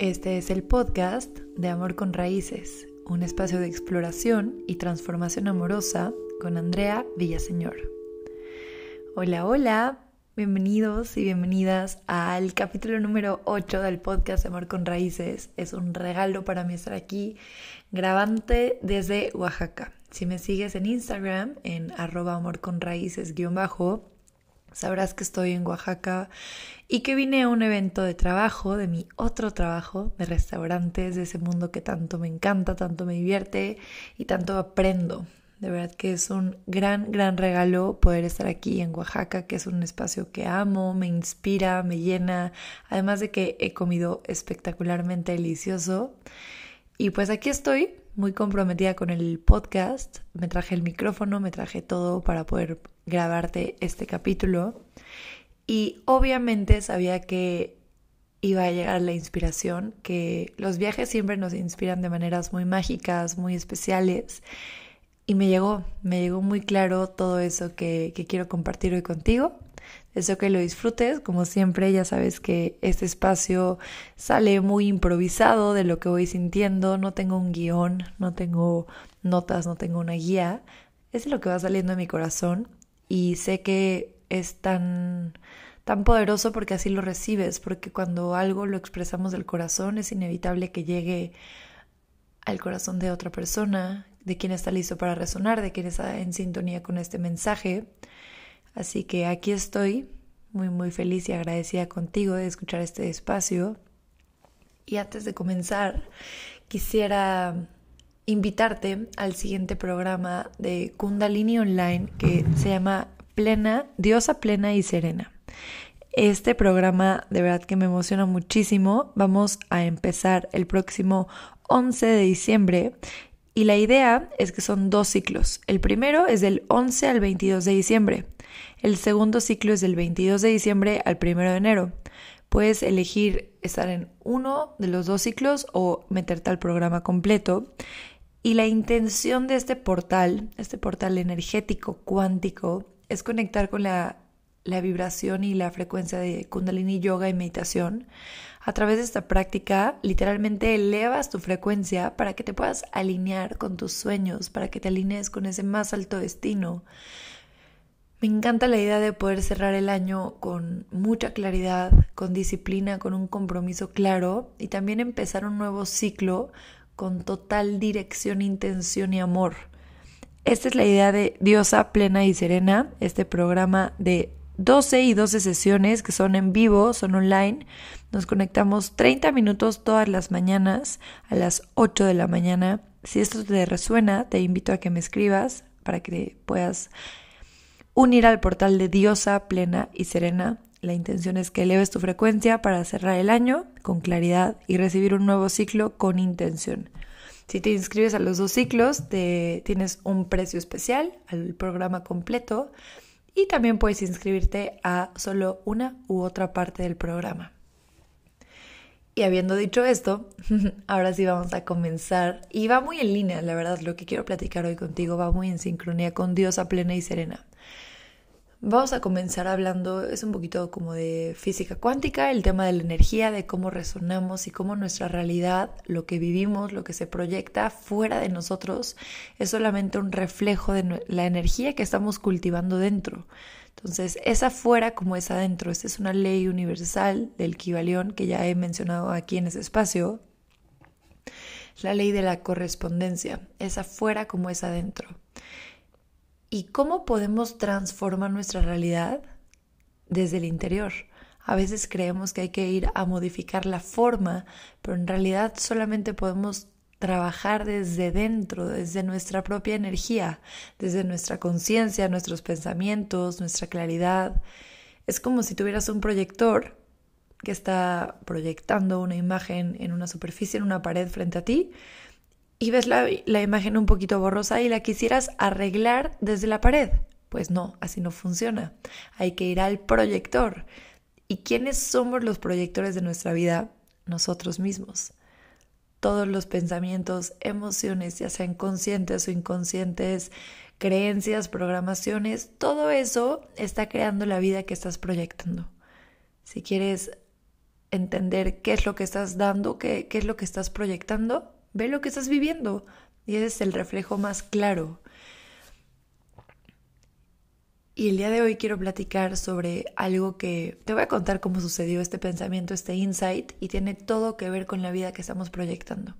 Este es el podcast de Amor con Raíces, un espacio de exploración y transformación amorosa con Andrea Villaseñor. Hola, hola, bienvenidos y bienvenidas al capítulo número 8 del podcast de Amor con Raíces. Es un regalo para mí estar aquí grabante desde Oaxaca. Si me sigues en Instagram, en arroba amor con raíces bajo, sabrás que estoy en Oaxaca y que vine a un evento de trabajo, de mi otro trabajo, de restaurantes, de ese mundo que tanto me encanta, tanto me divierte y tanto aprendo. De verdad que es un gran, gran regalo poder estar aquí en Oaxaca, que es un espacio que amo, me inspira, me llena, además de que he comido espectacularmente delicioso. Y pues aquí estoy, muy comprometida con el podcast. Me traje el micrófono, me traje todo para poder grabarte este capítulo. Y obviamente sabía que iba a llegar la inspiración, que los viajes siempre nos inspiran de maneras muy mágicas, muy especiales. Y me llegó, me llegó muy claro todo eso que, quiero compartir hoy contigo. Deseo que lo disfrutes, como siempre, ya sabes que este espacio sale muy improvisado de lo que voy sintiendo, no tengo un guion, no tengo notas, no tengo una guía, es lo que va saliendo de mi corazón y sé que es tan tan poderoso porque así lo recibes, porque cuando algo lo expresamos del corazón es inevitable que llegue al corazón de otra persona, de quien está listo para resonar, de quien está en sintonía con este mensaje. Así que aquí estoy, muy muy feliz y agradecida contigo de escuchar este espacio. Y antes de comenzar, quisiera invitarte al siguiente programa de Kundalini Online que se llama Plena, Diosa Plena y Serena. Este programa de verdad que me emociona muchísimo. Vamos a empezar el próximo 11 de diciembre y la idea es que son dos ciclos. El primero es del 11 al 22 de diciembre. El segundo ciclo es del 22 de diciembre al 1 de enero. Puedes elegir estar en uno de los dos ciclos o meterte al programa completo. Y la intención de este portal, este portal energético cuántico, es conectar con la la vibración y la frecuencia de kundalini yoga y meditación. A través de esta práctica, literalmente elevas tu frecuencia para que te puedas alinear con tus sueños, para que te alinees con ese más alto destino. Me encanta la idea de poder cerrar el año con mucha claridad, con disciplina, con un compromiso claro y también empezar un nuevo ciclo con total dirección, intención y amor. Esta es la idea de Diosa Plena y Serena, este programa de 12 y 12 sesiones que son en vivo, son online. Nos conectamos 30 minutos todas las mañanas a las 8 de la mañana. Si esto te resuena, te invito a que me escribas para que puedas unir al portal de Diosa plena y serena. La intención es que eleves tu frecuencia para cerrar el año con claridad y recibir un nuevo ciclo con intención. Si te inscribes a los dos ciclos, te, tienes un precio especial al programa completo y también puedes inscribirte a solo una u otra parte del programa. Y habiendo dicho esto, ahora sí vamos a comenzar. Y va muy en línea, la verdad, lo que quiero platicar hoy contigo va muy en sincronía con Diosa plena y serena. Vamos a comenzar hablando, es un poquito como de física cuántica, el tema de la energía, de cómo resonamos y cómo nuestra realidad, lo que vivimos, lo que se proyecta fuera de nosotros, es solamente un reflejo de la energía que estamos cultivando dentro. Entonces, es afuera como es adentro. Esta es una ley universal del Kibalión que ya he mencionado aquí en ese espacio. La ley de la correspondencia. Es afuera como es adentro. ¿Y cómo podemos transformar nuestra realidad? Desde el interior. A veces creemos que hay que ir a modificar la forma, pero en realidad solamente podemos trabajar desde dentro, desde nuestra propia energía, desde nuestra conciencia, nuestros pensamientos, nuestra claridad. Es como si tuvieras un proyector que está proyectando una imagen en una superficie, en una pared frente a ti, y ves la, imagen un poquito borrosa y la quisieras arreglar desde la pared. Pues no, así no funciona. Hay que ir al proyector. ¿Y quiénes somos los proyectores de nuestra vida? Nosotros mismos. Todos los pensamientos, emociones, ya sean conscientes o inconscientes, creencias, programaciones, todo eso está creando la vida que estás proyectando. Si quieres entender qué es lo que estás dando, qué, es lo que estás proyectando, ve lo que estás viviendo. Y ese es el reflejo más claro. Y el día de hoy quiero platicar sobre algo que te voy a contar cómo sucedió este pensamiento, este insight, y tiene todo que ver con la vida que estamos proyectando.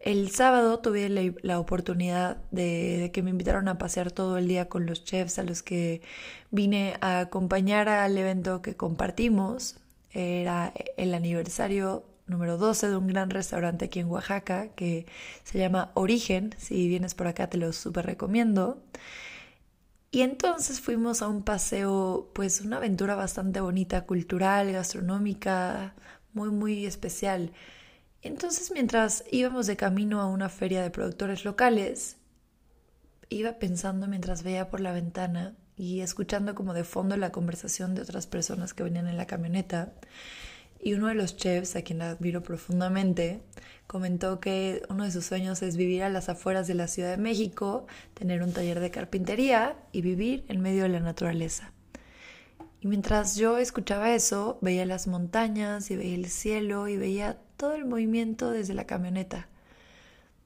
El sábado tuve la, oportunidad de, que me invitaron a pasear todo el día con los chefs a los que vine a acompañar al evento que compartimos. Era el aniversario número 12 de un gran restaurante aquí en Oaxaca que se llama Origen. Si vienes por acá te lo súper recomiendo. Y entonces fuimos a un paseo, pues una aventura bastante bonita, cultural, gastronómica, muy, muy especial. Entonces, mientras íbamos de camino a una feria de productores locales, iba pensando mientras veía por la ventana y escuchando como de fondo la conversación de otras personas que venían en la camioneta. Y uno de los chefs, a quien admiro profundamente, comentó que uno de sus sueños es vivir a las afueras de la Ciudad de México, tener un taller de carpintería y vivir en medio de la naturaleza. Y mientras yo escuchaba eso, veía las montañas y veía el cielo y veía todo el movimiento desde la camioneta.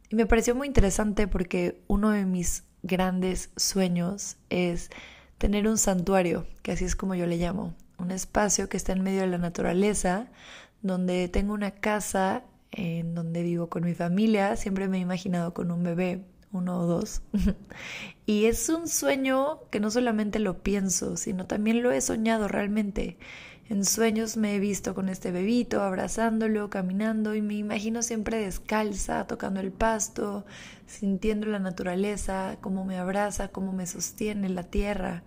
Y me pareció muy interesante porque uno de mis grandes sueños es tener un santuario, que así es como yo le llamo, un espacio que está en medio de la naturaleza, donde tengo una casa en donde vivo con mi familia, siempre me he imaginado con un bebé, uno o dos. y es un sueño que no solamente lo pienso, sino también lo he soñado realmente. En sueños me he visto con este bebito, abrazándolo, caminando y me imagino siempre descalza, tocando el pasto, sintiendo la naturaleza, cómo me abraza, cómo me sostiene la tierra.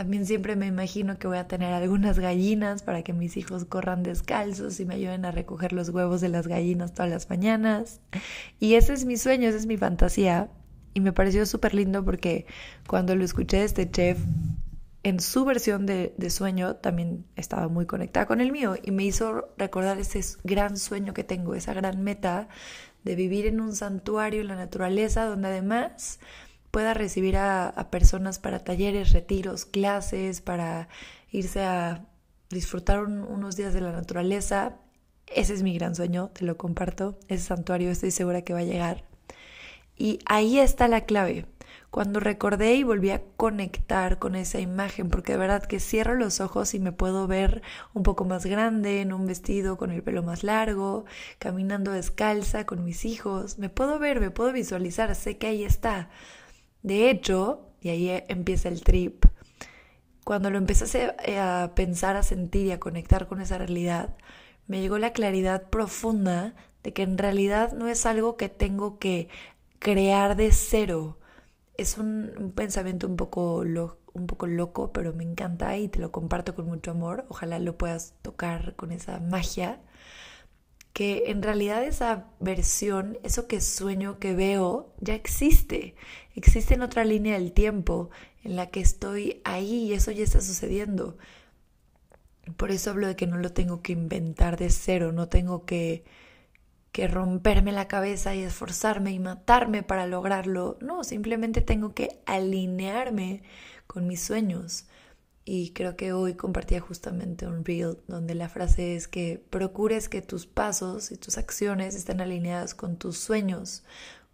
También siempre me imagino que voy a tener algunas gallinas para que mis hijos corran descalzos y me ayuden a recoger los huevos de las gallinas todas las mañanas. Y ese es mi sueño, esa es mi fantasía. Y me pareció súper lindo porque cuando lo escuché de este chef, en su versión de, sueño también estaba muy conectada con el mío y me hizo recordar ese gran sueño que tengo, esa gran meta de vivir en un santuario en la naturaleza donde además pueda recibir a, personas para talleres, retiros, clases, para irse a disfrutar unos días de la naturaleza. Ese es mi gran sueño, te lo comparto. Ese santuario estoy segura que va a llegar. Y ahí está la clave cuando recordé y volví a conectar con esa imagen, porque de verdad que cierro los ojos y me puedo ver un poco más grande, en un vestido con el pelo más largo, caminando descalza con mis hijos, me puedo ver, me puedo visualizar, sé que ahí está. De hecho, y ahí empieza el trip, cuando lo empecé a pensar, a sentir y a conectar con esa realidad, me llegó la claridad profunda de que en realidad no es algo que tengo que crear de cero, es un, pensamiento un poco, un poco loco, pero me encanta y te lo comparto con mucho amor. Ojalá lo puedas tocar con esa magia. Que en realidad esa versión, eso que sueño, que veo, ya existe. Existe en otra línea del tiempo en la que estoy ahí y eso ya está sucediendo. Por eso hablo de que no lo tengo que inventar de cero, no tengo que que romperme la cabeza y esforzarme y matarme para lograrlo. No, simplemente tengo que alinearme con mis sueños. Y creo que hoy compartía justamente un reel donde la frase es que procures que tus pasos y tus acciones estén alineadas con tus sueños,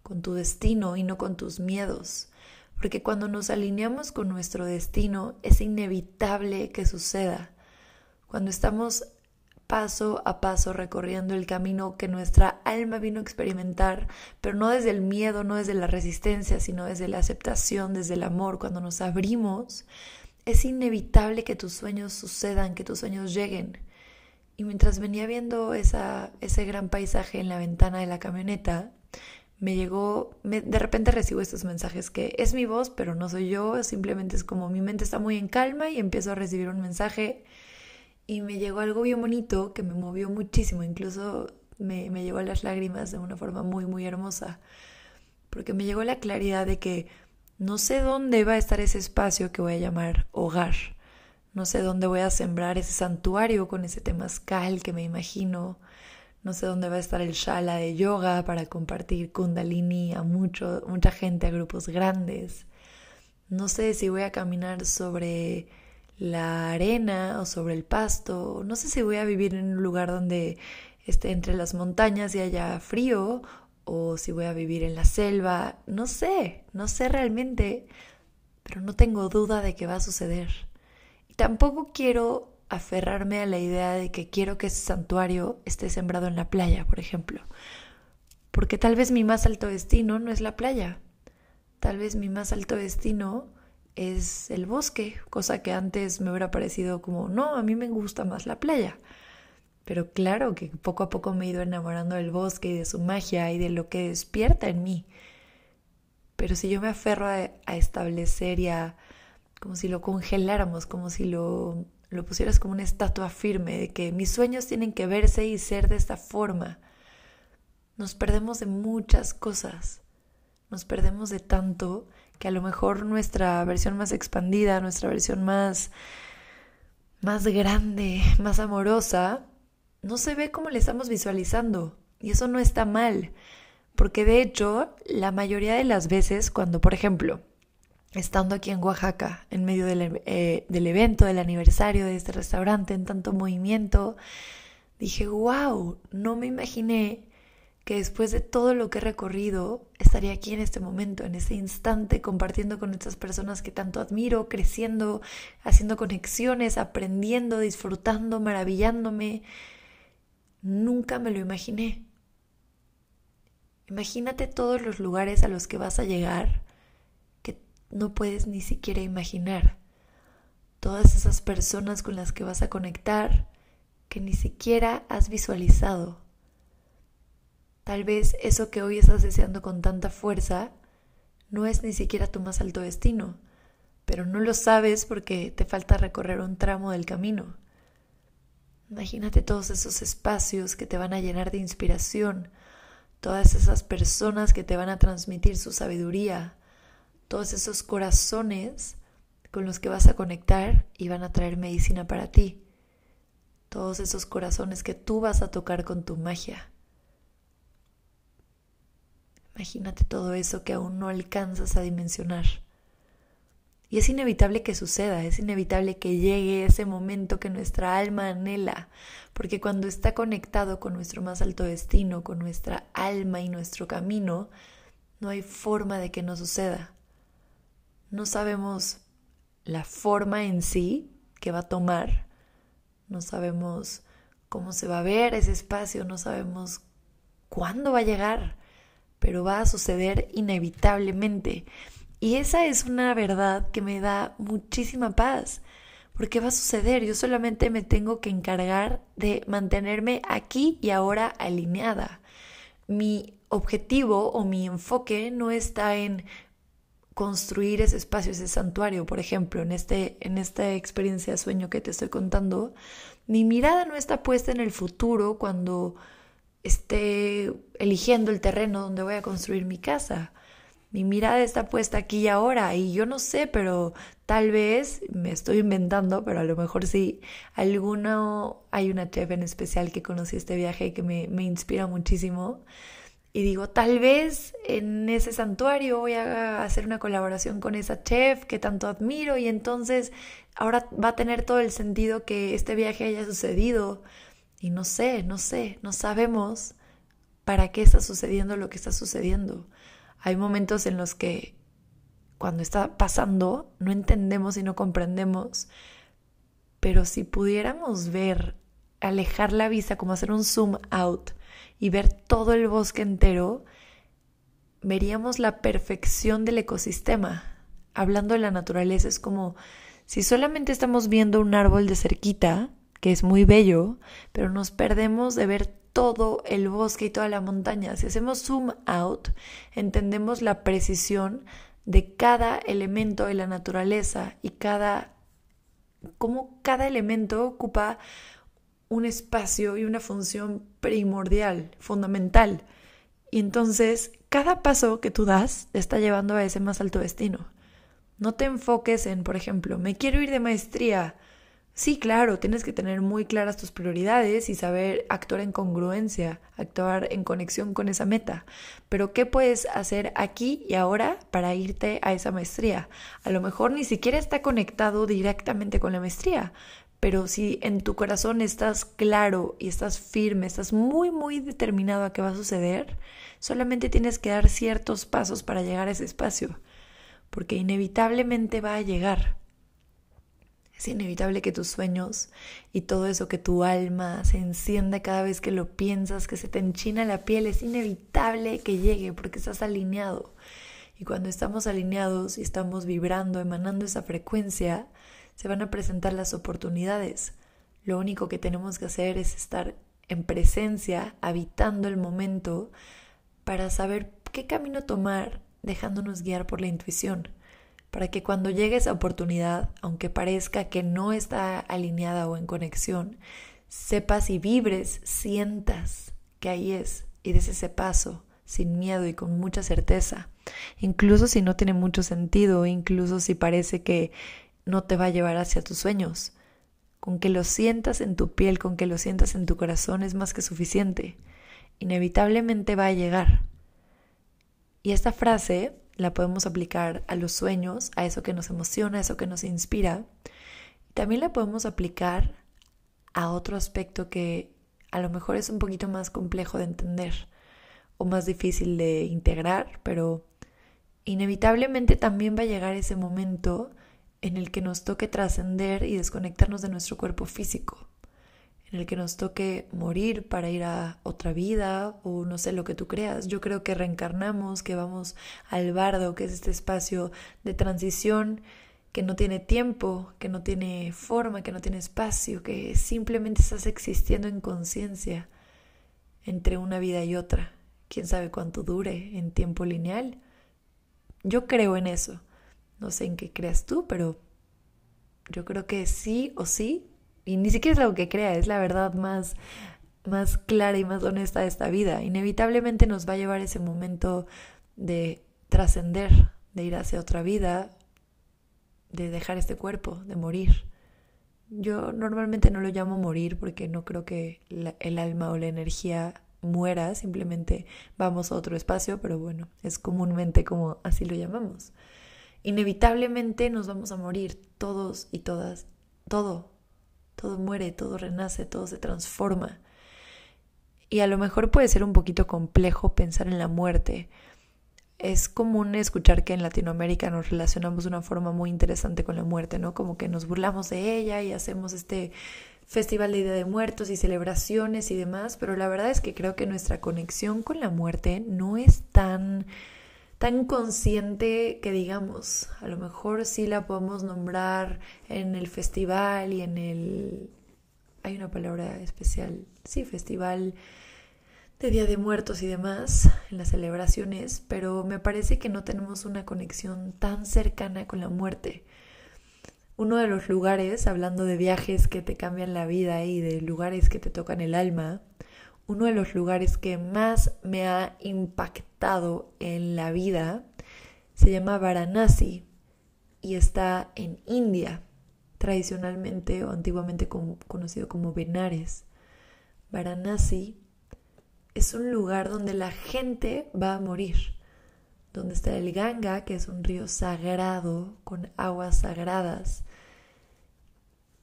con tu destino y no con tus miedos. Porque cuando nos alineamos con nuestro destino es inevitable que suceda. Cuando estamos paso a paso recorriendo el camino que nuestra alma vino a experimentar, pero no desde el miedo, no desde la resistencia, sino desde la aceptación, desde el amor. Cuando nos abrimos, es inevitable que tus sueños sucedan, que tus sueños lleguen. Y mientras venía viendo esa, ese gran paisaje en la ventana de la camioneta, me llegó, de repente recibo estos mensajes que es mi voz, pero no soy yo, simplemente es como mi mente está muy en calma y empiezo a recibir un mensaje. Y me llegó algo bien bonito que me movió muchísimo, incluso me, me llegó a las lágrimas de una forma muy, muy hermosa, porque me llegó la claridad de que no sé dónde va a estar ese espacio que voy a llamar hogar, no sé dónde voy a sembrar ese santuario con ese temazcal que me imagino, no sé dónde va a estar el shala de yoga para compartir kundalini a mucho, mucha gente, a grupos grandes. No sé si voy a caminar sobre la arena o sobre el pasto. No sé si voy a vivir en un lugar donde esté entre las montañas y haya frío o si voy a vivir en la selva. No sé, no sé realmente, pero no tengo duda de que va a suceder. Y tampoco quiero aferrarme a la idea de que quiero que ese santuario esté sembrado en la playa, por ejemplo. Porque tal vez mi más alto destino no es la playa. Tal vez mi más alto destino es el bosque, cosa que antes me hubiera parecido como, no, a mí me gusta más la playa. Pero claro que poco a poco me he ido enamorando del bosque y de su magia y de lo que despierta en mí. Pero si yo me aferro a, establecer y a, como si lo congeláramos, como si lo lo pusieras como una estatua firme de que mis sueños tienen que verse y ser de esta forma. Nos perdemos de muchas cosas, nos perdemos de tanto que a lo mejor nuestra versión más expandida, nuestra versión más más grande, más amorosa, no se ve como le estamos visualizando. Y eso no está mal, porque de hecho, la mayoría de las veces cuando, por ejemplo, estando aquí en Oaxaca, en medio del, eh, del, evento, del aniversario de este restaurante, en tanto movimiento, dije, wow, no me imaginé que después de todo lo que he recorrido, estaría aquí en este momento, en este instante, compartiendo con estas personas que tanto admiro, creciendo, haciendo conexiones, aprendiendo, disfrutando, maravillándome. Nunca me lo imaginé. Imagínate todos los lugares a los que vas a llegar no puedes ni siquiera imaginar. Todas esas personas con las que vas a conectar que ni siquiera has visualizado. Tal vez eso que hoy estás deseando con tanta fuerza no es ni siquiera tu más alto destino, pero no lo sabes porque te falta recorrer un tramo del camino. Imagínate todos esos espacios que te van a llenar de inspiración, todas esas personas que te van a transmitir su sabiduría, todos esos corazones con los que vas a conectar y van a traer medicina para ti. Todos esos corazones que tú vas a tocar con tu magia. Imagínate todo eso que aún no alcanzas a dimensionar. Y es inevitable que suceda, es inevitable que llegue ese momento que nuestra alma anhela, porque cuando está conectado con nuestro más alto destino, con nuestra alma y nuestro camino, no hay forma de que no suceda no sabemos la forma en sí que va a tomar, no sabemos cómo se va a ver ese espacio, no sabemos cuándo va a llegar, pero va a suceder inevitablemente. Y esa es una verdad que me da muchísima paz, porque va a suceder, yo solamente me tengo que encargar de mantenerme aquí y ahora alineada. Mi objetivo o mi enfoque no está en construir ese espacio, ese santuario, por ejemplo, en, este, en esta experiencia de sueño que te estoy contando, mi mirada no está puesta en el futuro cuando esté eligiendo el terreno donde voy a construir mi casa. Mi mirada está puesta aquí y ahora y yo no sé, pero tal vez me estoy inventando, pero a lo mejor sí, alguno, hay una chef en especial que conocí este viaje que me, me inspira muchísimo y digo, tal vez en ese santuario voy a hacer una colaboración con esa chef que tanto admiro y entonces ahora va a tener todo el sentido que este viaje haya sucedido. Y no sé, no sé, no sabemos para qué está sucediendo lo que está sucediendo. Hay momentos en los que cuando está pasando no entendemos y no comprendemos, pero si pudiéramos ver, alejar la vista, como hacer un zoom out, y ver todo el bosque entero, veríamos la perfección del ecosistema. Hablando de la naturaleza, es como si solamente estamos viendo un árbol de cerquita, que es muy bello, pero nos perdemos de ver todo el bosque y toda la montaña. Si hacemos zoom out, entendemos la precisión de cada elemento de la naturaleza y cada cómo cada elemento ocupa un espacio y una función primordial, fundamental. Y entonces, cada paso que tú das te está llevando a ese más alto destino. No te enfoques en, por ejemplo, me quiero ir de maestría. Sí, claro, tienes que tener muy claras tus prioridades y saber actuar en congruencia, actuar en conexión con esa meta. Pero ¿qué puedes hacer aquí y ahora para irte a esa maestría? A lo mejor ni siquiera está conectado directamente con la maestría, pero si en tu corazón estás claro y estás firme, estás muy, muy determinado a qué va a suceder, solamente tienes que dar ciertos pasos para llegar a ese espacio, porque inevitablemente va a llegar. Es inevitable que tus sueños y todo eso que tu alma se encienda cada vez que lo piensas, que se te enchina la piel, es inevitable que llegue porque estás alineado. Y cuando estamos alineados y estamos vibrando, emanando esa frecuencia, se van a presentar las oportunidades. Lo único que tenemos que hacer es estar en presencia, habitando el momento, para saber qué camino tomar, dejándonos guiar por la intuición para que cuando llegue esa oportunidad, aunque parezca que no está alineada o en conexión, sepas y vibres, sientas que ahí es y des ese paso sin miedo y con mucha certeza, incluso si no tiene mucho sentido, incluso si parece que no te va a llevar hacia tus sueños. Con que lo sientas en tu piel, con que lo sientas en tu corazón es más que suficiente. Inevitablemente va a llegar. Y esta frase la podemos aplicar a los sueños, a eso que nos emociona, a eso que nos inspira. También la podemos aplicar a otro aspecto que a lo mejor es un poquito más complejo de entender o más difícil de integrar, pero inevitablemente también va a llegar ese momento en el que nos toque trascender y desconectarnos de nuestro cuerpo físico en el que nos toque morir para ir a otra vida o no sé lo que tú creas. Yo creo que reencarnamos, que vamos al bardo, que es este espacio de transición que no tiene tiempo, que no tiene forma, que no tiene espacio, que simplemente estás existiendo en conciencia entre una vida y otra. Quién sabe cuánto dure en tiempo lineal. Yo creo en eso. No sé en qué creas tú, pero yo creo que sí o sí y ni siquiera es algo que crea, es la verdad más, más clara y más honesta de esta vida. Inevitablemente nos va a llevar ese momento de trascender, de ir hacia otra vida, de dejar este cuerpo, de morir. Yo normalmente no lo llamo morir porque no creo que el alma o la energía muera, simplemente vamos a otro espacio, pero bueno, es comúnmente como así lo llamamos. Inevitablemente nos vamos a morir todos y todas, todo, todo muere, todo renace, todo se transforma. Y a lo mejor puede ser un poquito complejo pensar en la muerte. Es común escuchar que en Latinoamérica nos relacionamos de una forma muy interesante con la muerte, ¿no? Como que nos burlamos de ella y hacemos este festival de Día de Muertos y celebraciones y demás, pero la verdad es que creo que nuestra conexión con la muerte no es tan tan consciente que digamos, a lo mejor sí la podemos nombrar en el festival y en el... Hay una palabra especial, sí, festival de Día de Muertos y demás, en las celebraciones, pero me parece que no tenemos una conexión tan cercana con la muerte. Uno de los lugares, hablando de viajes que te cambian la vida y de lugares que te tocan el alma, uno de los lugares que más me ha impactado en la vida se llama Varanasi y está en India, tradicionalmente o antiguamente conocido como Benares. Varanasi es un lugar donde la gente va a morir, donde está el Ganga, que es un río sagrado con aguas sagradas.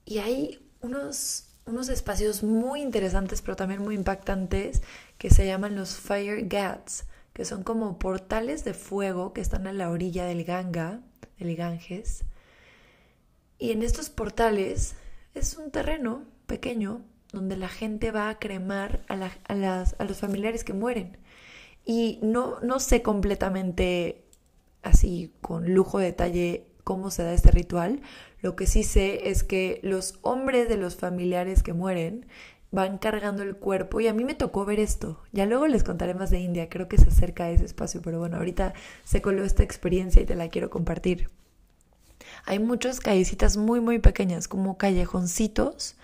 Y hay unos unos espacios muy interesantes, pero también muy impactantes, que se llaman los Fire Gats, que son como portales de fuego que están a la orilla del Ganga, del Ganges. Y en estos portales es un terreno pequeño donde la gente va a cremar a, a, las, a los familiares que mueren. Y no, no sé completamente así con lujo de detalle cómo se da este ritual. Lo que sí sé es que los hombres de los familiares que mueren van cargando el cuerpo y a mí me tocó ver esto. Ya luego les contaré más de India, creo que se acerca a ese espacio, pero bueno, ahorita se coló esta experiencia y te la quiero compartir. Hay muchas callecitas muy muy pequeñas, como callejoncitos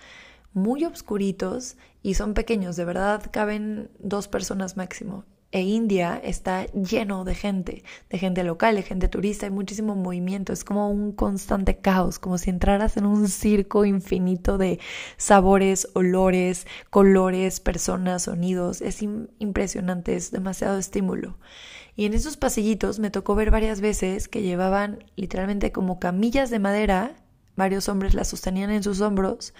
muy obscuritos y son pequeños, de verdad caben dos personas máximo e India está lleno de gente, de gente local, de gente turista, hay muchísimo movimiento, es como un constante caos, como si entraras en un circo infinito de sabores, olores, colores, personas, sonidos, es impresionante, es demasiado estímulo. Y en esos pasillitos me tocó ver varias veces que llevaban literalmente como camillas de madera, varios hombres las sostenían en sus hombros,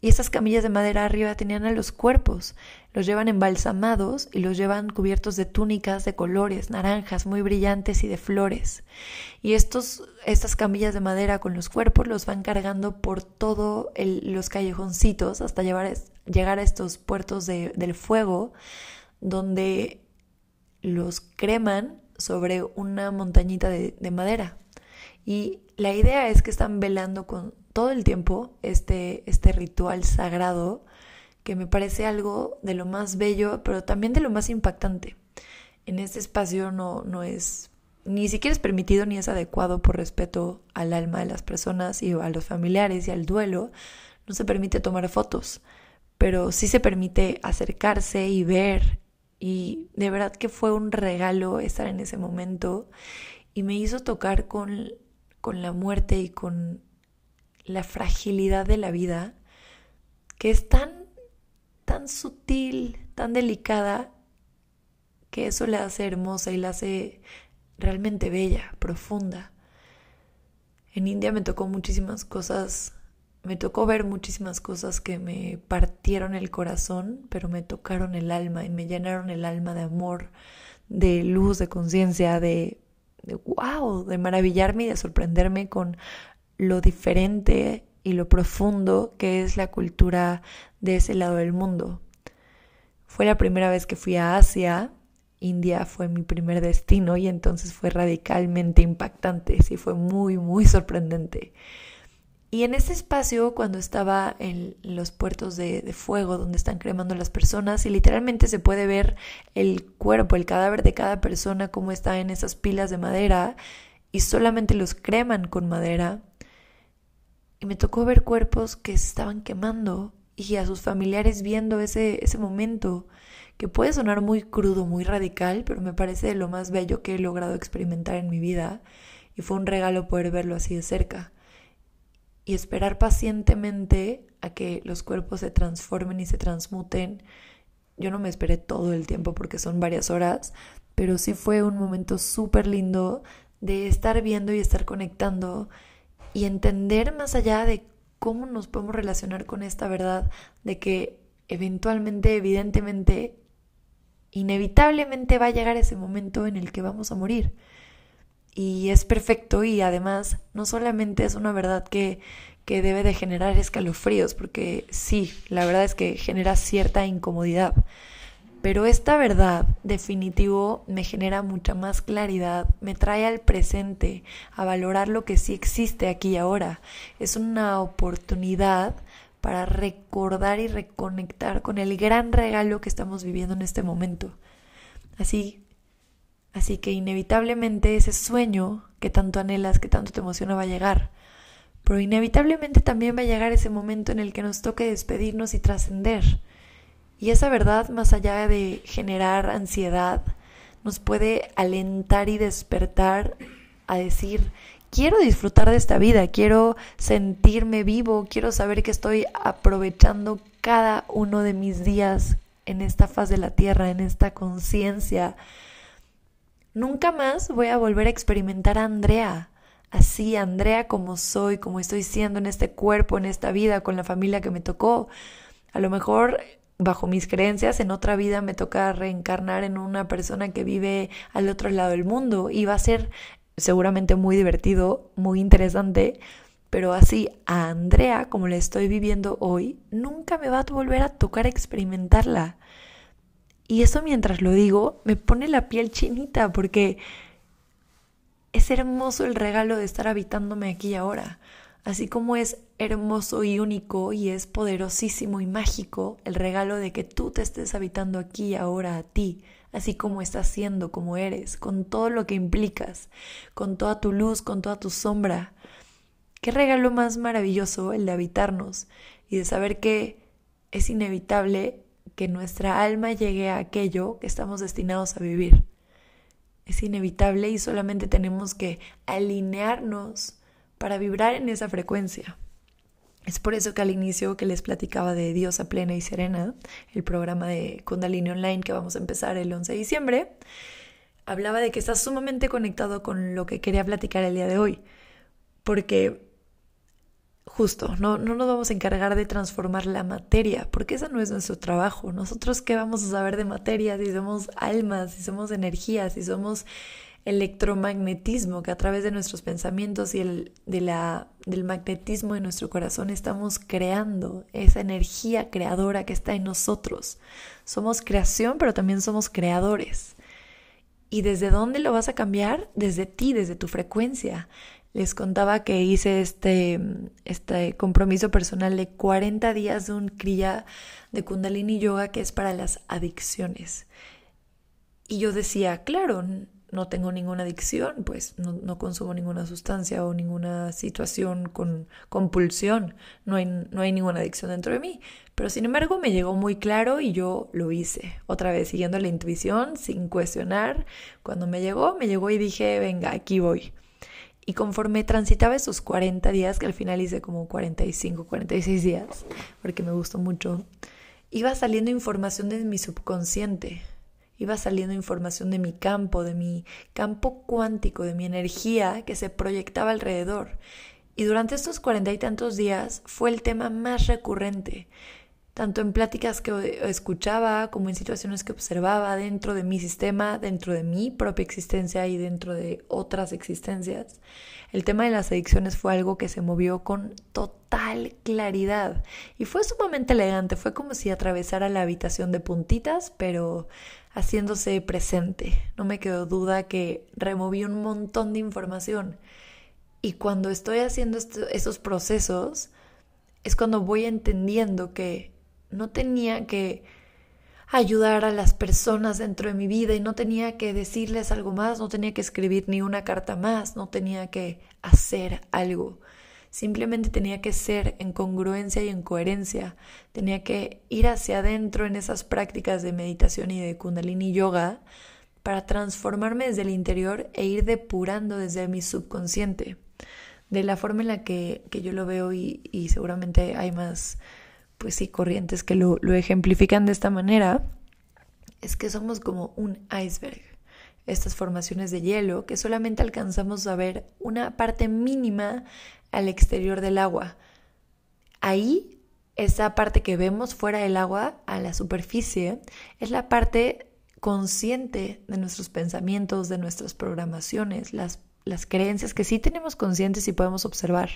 y esas camillas de madera arriba tenían a los cuerpos. Los llevan embalsamados y los llevan cubiertos de túnicas de colores, naranjas, muy brillantes y de flores. Y estos, estas camillas de madera con los cuerpos los van cargando por todos los callejoncitos hasta llevar, llegar a estos puertos de, del fuego, donde los creman sobre una montañita de, de madera. Y la idea es que están velando con todo el tiempo este, este ritual sagrado que me parece algo de lo más bello, pero también de lo más impactante. En este espacio no, no es ni siquiera es permitido ni es adecuado por respeto al alma de las personas y a los familiares y al duelo. No se permite tomar fotos, pero sí se permite acercarse y ver. Y de verdad que fue un regalo estar en ese momento y me hizo tocar con, con la muerte y con la fragilidad de la vida, que es tan, tan sutil, tan delicada, que eso la hace hermosa y la hace realmente bella, profunda. En India me tocó muchísimas cosas, me tocó ver muchísimas cosas que me partieron el corazón, pero me tocaron el alma y me llenaron el alma de amor, de luz, de conciencia, de, de wow, de maravillarme y de sorprenderme con lo diferente y lo profundo que es la cultura de ese lado del mundo. Fue la primera vez que fui a Asia, India fue mi primer destino y entonces fue radicalmente impactante, sí fue muy, muy sorprendente. Y en ese espacio, cuando estaba en los puertos de, de, fuego donde están cremando las personas, y literalmente se puede ver el cuerpo, el cadáver de cada persona, como está en esas pilas de madera, y solamente los creman con madera, y me tocó ver cuerpos que se estaban quemando y a sus familiares viendo ese, ese momento, que puede sonar muy crudo, muy radical, pero me parece lo más bello que he logrado experimentar en mi vida y fue un regalo poder verlo así de cerca y esperar pacientemente a que los cuerpos se transformen y se transmuten. Yo no me esperé todo el tiempo porque son varias horas, pero sí fue un momento súper lindo de estar viendo y estar conectando y entender más allá de cómo nos podemos relacionar con esta verdad de que eventualmente, evidentemente, inevitablemente va a llegar ese momento en el que vamos a morir. Y es perfecto y además no solamente es una verdad que, que debe de generar escalofríos, porque sí, la verdad es que genera cierta incomodidad, pero esta verdad definitivo me genera mucha más claridad, me trae al presente, a valorar lo que sí existe aquí y ahora. Es una oportunidad para recordar y reconectar con el gran regalo que estamos viviendo en este momento. Así, así que inevitablemente ese sueño que tanto anhelas, que tanto te emociona va a llegar. Pero inevitablemente también va a llegar ese momento en el que nos toque despedirnos y trascender y esa verdad, más allá de generar ansiedad, nos puede alentar y despertar a decir, quiero disfrutar de esta vida, quiero sentirme vivo, quiero saber que estoy aprovechando cada uno de mis días en esta faz de la tierra, en esta conciencia. Nunca más voy a volver a experimentar a Andrea, así, Andrea como soy, como estoy siendo en este cuerpo, en esta vida, con la familia que me tocó. A lo mejor bajo mis creencias, en otra vida me toca reencarnar en una persona que vive al otro lado del mundo y va a ser seguramente muy divertido, muy interesante, pero así a Andrea, como la estoy viviendo hoy, nunca me va a volver a tocar experimentarla. Y eso mientras lo digo, me pone la piel chinita porque es hermoso el regalo de estar habitándome aquí ahora. Así como es hermoso y único y es poderosísimo y mágico el regalo de que tú te estés habitando aquí ahora a ti, así como estás siendo, como eres, con todo lo que implicas, con toda tu luz, con toda tu sombra. Qué regalo más maravilloso el de habitarnos y de saber que es inevitable que nuestra alma llegue a aquello que estamos destinados a vivir. Es inevitable y solamente tenemos que alinearnos para vibrar en esa frecuencia. Es por eso que al inicio que les platicaba de Diosa Plena y Serena, el programa de Kundalini Online que vamos a empezar el 11 de diciembre, hablaba de que está sumamente conectado con lo que quería platicar el día de hoy. Porque justo, no, no nos vamos a encargar de transformar la materia, porque ese no es nuestro trabajo. Nosotros qué vamos a saber de materia si somos almas, si somos energías, si somos electromagnetismo, que a través de nuestros pensamientos y el, de la, del magnetismo de nuestro corazón estamos creando esa energía creadora que está en nosotros. Somos creación, pero también somos creadores. ¿Y desde dónde lo vas a cambiar? Desde ti, desde tu frecuencia. Les contaba que hice este, este compromiso personal de 40 días de un kriya de Kundalini Yoga que es para las adicciones. Y yo decía, claro, no tengo ninguna adicción, pues no, consumo ninguna sustancia o ninguna situación con compulsión, no hay, no hay ninguna adicción dentro de mí. Pero sin embargo me llegó muy claro y yo lo hice, otra vez siguiendo la intuición, sin cuestionar. Cuando me llegó, me llegó y dije, venga, aquí voy. Y conforme transitaba esos 40 días, que al final hice como 45, 46 días, porque me gustó mucho, iba saliendo información de mi subconsciente iba saliendo información de mi campo, de mi campo cuántico, de mi energía que se proyectaba alrededor. Y durante estos cuarenta y tantos días fue el tema más recurrente, tanto en pláticas que escuchaba como en situaciones que observaba dentro de mi sistema, dentro de mi propia existencia y dentro de otras existencias. El tema de las adicciones fue algo que se movió con total claridad y fue sumamente elegante, fue como si atravesara la habitación de puntitas, pero haciéndose presente. No me quedó duda que removí un montón de información. Y cuando estoy haciendo esos procesos, es cuando voy entendiendo que no tenía que ayudar a las personas dentro de mi vida y no tenía que decirles algo más, no tenía que escribir ni una carta más, no tenía que hacer algo. Simplemente tenía que ser en congruencia y en coherencia. Tenía que ir hacia adentro en esas prácticas de meditación y de kundalini yoga para transformarme desde el interior e ir depurando desde mi subconsciente. De la forma en la que, yo lo veo y, seguramente hay más, pues sí, corrientes que lo, lo ejemplifican de esta manera, es que somos como un iceberg estas formaciones de hielo que solamente alcanzamos a ver una parte mínima al exterior del agua. Ahí, esa parte que vemos fuera del agua, a la superficie, es la parte consciente de nuestros pensamientos, de nuestras programaciones, las, las creencias que sí tenemos conscientes y podemos observar.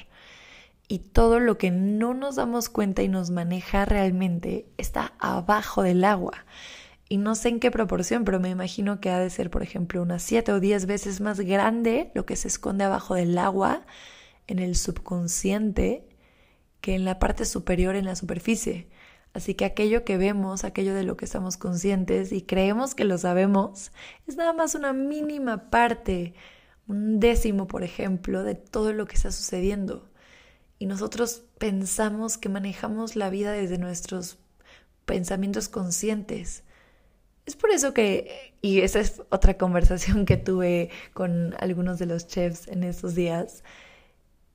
Y todo lo que no nos damos cuenta y nos maneja realmente está abajo del agua. Y no sé en qué proporción, pero me imagino que ha de ser, por ejemplo, unas siete o diez veces más grande lo que se esconde abajo del agua en el subconsciente que en la parte superior, en la superficie. Así que aquello que vemos, aquello de lo que estamos conscientes y creemos que lo sabemos, es nada más una mínima parte, un décimo, por ejemplo, de todo lo que está sucediendo. Y nosotros pensamos que manejamos la vida desde nuestros pensamientos conscientes. Es por eso que, y esa es otra conversación que tuve con algunos de los chefs en estos días,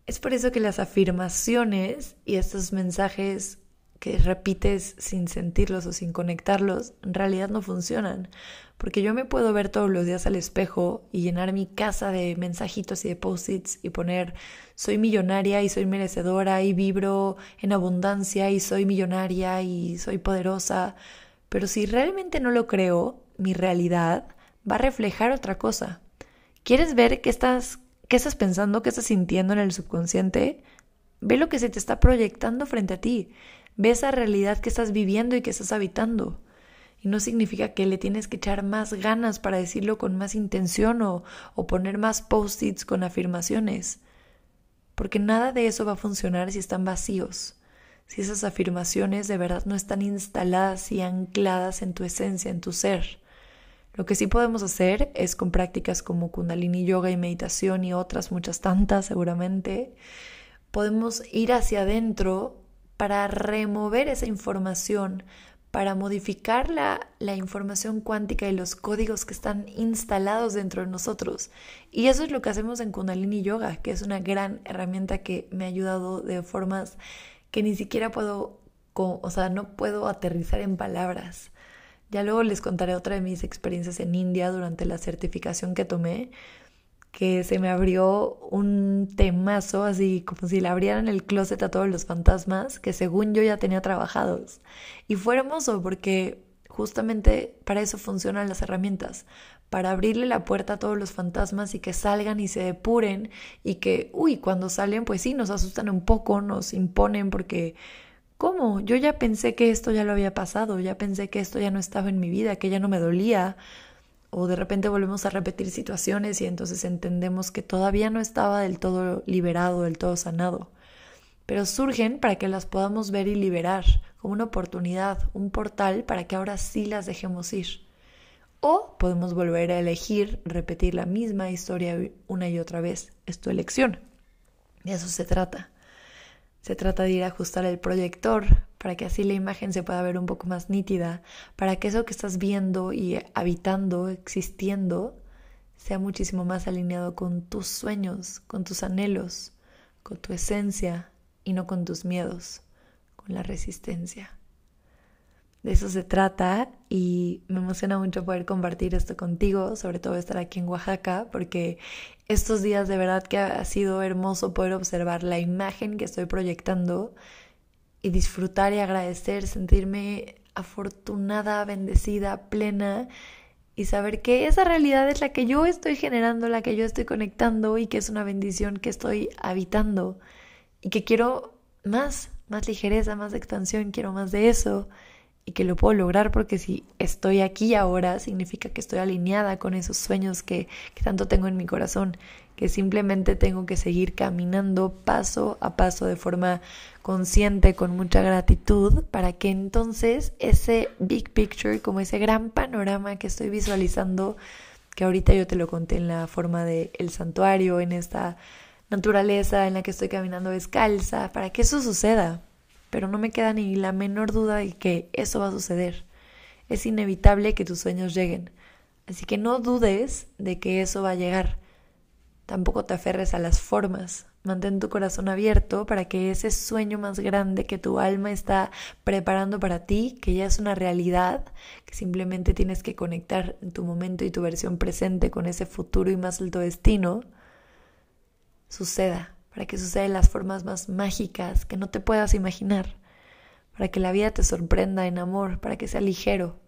es por eso que las afirmaciones y estos mensajes que repites sin sentirlos o sin conectarlos, en realidad no funcionan. Porque yo me puedo ver todos los días al espejo y llenar mi casa de mensajitos y de y poner soy millonaria y soy merecedora y vibro en abundancia y soy millonaria y soy poderosa. Pero si realmente no lo creo, mi realidad va a reflejar otra cosa. ¿Quieres ver que estás qué estás pensando, qué estás sintiendo en el subconsciente, ve lo que se te está proyectando frente a ti, ve esa realidad que estás viviendo y que estás habitando. Y no significa que le tienes que echar más ganas para decirlo con más intención o, o poner más post-its con afirmaciones. Porque nada de eso va a funcionar si están vacíos, si esas afirmaciones de verdad no están instaladas y ancladas en tu esencia, en tu ser. Lo que sí podemos hacer es con prácticas como kundalini yoga y meditación y otras muchas tantas seguramente, podemos ir hacia adentro para remover esa información, para modificar la, la, información cuántica y los códigos que están instalados dentro de nosotros. Y eso es lo que hacemos en Kundalini Yoga, que es una gran herramienta que me ha ayudado de formas que ni siquiera puedo, o sea, no puedo aterrizar en palabras. Ya luego les contaré otra de mis experiencias en India durante la certificación que tomé, que se me abrió un temazo, así como si le abrieran el closet a todos los fantasmas que según yo ya tenía trabajados. Y fue hermoso porque justamente para eso funcionan las herramientas, para abrirle la puerta a todos los fantasmas y que salgan y se depuren y que, uy, cuando salen, pues sí, nos asustan un poco, nos imponen porque, ¿cómo? Yo ya pensé que esto ya lo había pasado, ya pensé que esto ya no estaba en mi vida, que ya no me dolía, o de repente volvemos a repetir situaciones y entonces entendemos que todavía no estaba del todo liberado, del todo sanado. Pero surgen para que las podamos ver y liberar como una oportunidad, un portal para que ahora sí las dejemos ir. O podemos volver a elegir repetir la misma historia una y otra vez. Es tu elección. De eso se trata. Se trata de ir a ajustar el proyector para que así la imagen se pueda ver un poco más nítida, para que eso que estás viendo y habitando, existiendo, sea muchísimo más alineado con tus sueños, con tus anhelos, con tu esencia y no con tus miedos, con la resistencia. De eso se trata y me emociona mucho poder compartir esto contigo, sobre todo estar aquí en Oaxaca, porque estos días de verdad que ha sido hermoso poder observar la imagen que estoy proyectando y disfrutar y agradecer, sentirme afortunada, bendecida, plena y saber que esa realidad es la que yo estoy generando, la que yo estoy conectando y que es una bendición que estoy habitando y que quiero más, más ligereza, más expansión, quiero más de eso y que lo puedo lograr porque si estoy aquí ahora significa que estoy alineada con esos sueños que, tanto tengo en mi corazón que simplemente tengo que seguir caminando paso a paso de forma consciente, con mucha gratitud, para que entonces ese big picture, como ese gran panorama que estoy visualizando, que ahorita yo te lo conté en la forma del el santuario, en esta naturaleza en la que estoy caminando descalza, para que eso suceda. Pero no me queda ni la menor duda de que eso va a suceder. Es inevitable que tus sueños lleguen. Así que no dudes de que eso va a llegar Tampoco te aferres a las formas. Mantén tu corazón abierto para que ese sueño más grande que tu alma está preparando para ti, que ya es una realidad, que simplemente tienes que conectar tu momento y tu versión presente con ese futuro y más alto destino, suceda, para que suceda en las formas más mágicas que no te puedas imaginar, para que la vida te sorprenda en amor, para que sea ligero.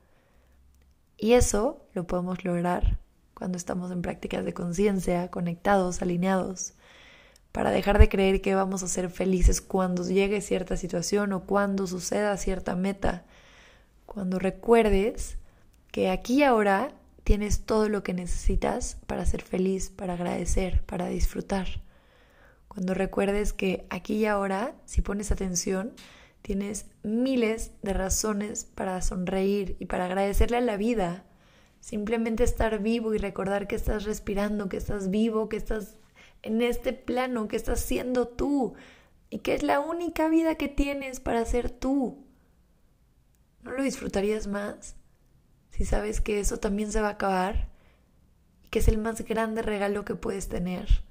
Y eso lo podemos lograr cuando estamos en prácticas de conciencia, conectados, alineados, para dejar de creer que vamos a ser felices cuando llegue cierta situación o cuando suceda cierta meta, cuando recuerdes que aquí y ahora tienes todo lo que necesitas para ser feliz, para agradecer, para disfrutar. Cuando recuerdes que aquí y ahora, si pones atención, tienes miles de razones para sonreír y para agradecerle a la vida Simplemente estar vivo y recordar que estás respirando, que estás vivo, que estás en este plano, que estás siendo tú y que es la única vida que tienes para ser tú. ¿No lo disfrutarías más si sabes que eso también se va a acabar y que es el más grande regalo que puedes tener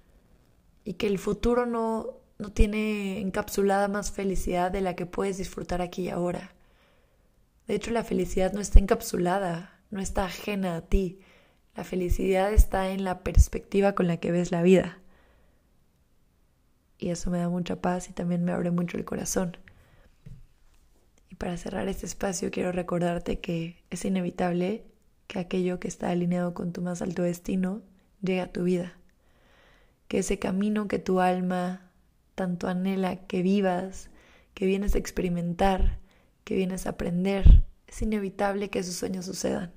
y que el futuro no, no tiene encapsulada más felicidad de la que puedes disfrutar aquí y ahora? De hecho, la felicidad no está encapsulada, no está ajena a ti. La felicidad está en la perspectiva con la que ves la vida. Y eso me da mucha paz y también me abre mucho el corazón. Y para cerrar este espacio quiero recordarte que es inevitable que aquello que está alineado con tu más alto destino llegue a tu vida. Que ese camino que tu alma tanto anhela que vivas, que vienes a experimentar, que vienes a aprender, es inevitable que esos sueños sucedan.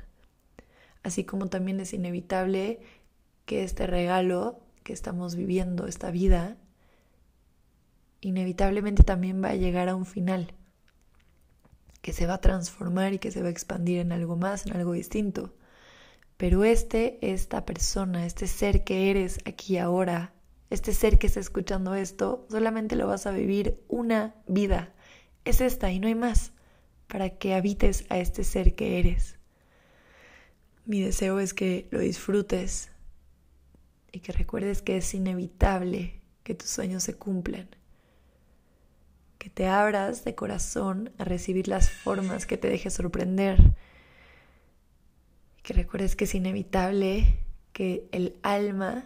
Así como también es inevitable que este regalo que estamos viviendo, esta vida, inevitablemente también va a llegar a un final, que se va a transformar y que se va a expandir en algo más, en algo distinto. Pero este, esta persona, este ser que eres aquí ahora, este ser que está escuchando esto, solamente lo vas a vivir una vida. Es esta y no hay más para que habites a este ser que eres. Mi deseo es que lo disfrutes y que recuerdes que es inevitable que tus sueños se cumplan. Que te abras de corazón a recibir las formas que te deje sorprender. Que recuerdes que es inevitable que el alma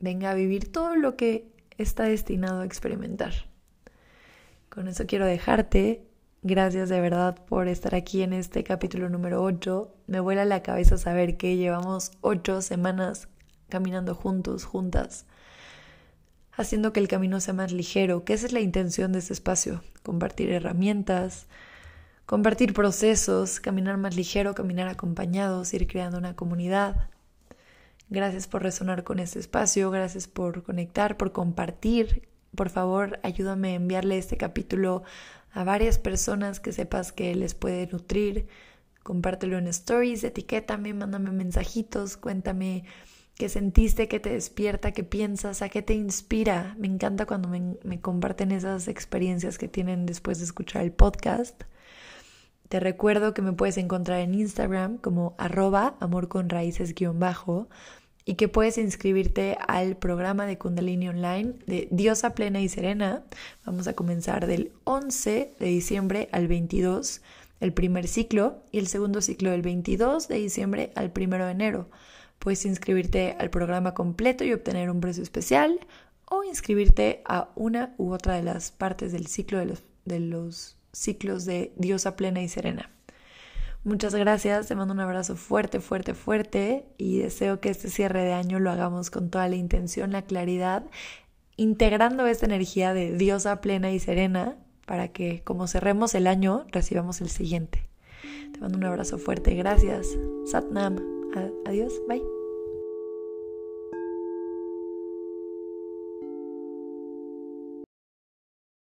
venga a vivir todo lo que está destinado a experimentar. Con eso quiero dejarte. Gracias de verdad por estar aquí en este capítulo número 8. Me vuela la cabeza saber que llevamos 8 semanas caminando juntos, juntas, haciendo que el camino sea más ligero, que esa es la intención de este espacio, compartir herramientas, compartir procesos, caminar más ligero, caminar acompañados, ir creando una comunidad. Gracias por resonar con este espacio, gracias por conectar, por compartir. Por favor, ayúdame a enviarle este capítulo a varias personas que sepas que les puede nutrir. Compártelo en stories, etiquétame, mándame mensajitos, cuéntame qué sentiste, qué te despierta, qué piensas, a qué te inspira. Me encanta cuando me, me comparten esas experiencias que tienen después de escuchar el podcast. Te recuerdo que me puedes encontrar en Instagram como arroba amor con raíces guion bajo y que puedes inscribirte al programa de Kundalini Online de Diosa Plena y Serena. Vamos a comenzar del 11 de diciembre al 22, el primer ciclo, y el segundo ciclo del 22 de diciembre al 1 de enero. Puedes inscribirte al programa completo y obtener un precio especial o inscribirte a una u otra de las partes del ciclo de los ciclos de Diosa Plena y Serena. Muchas gracias, te mando un abrazo fuerte, fuerte, fuerte y deseo que este cierre de año lo hagamos con toda la intención, la claridad, integrando esta energía de diosa plena y serena para que como cerremos el año recibamos el siguiente. Te mando un abrazo fuerte, gracias. Satnam, adiós, bye.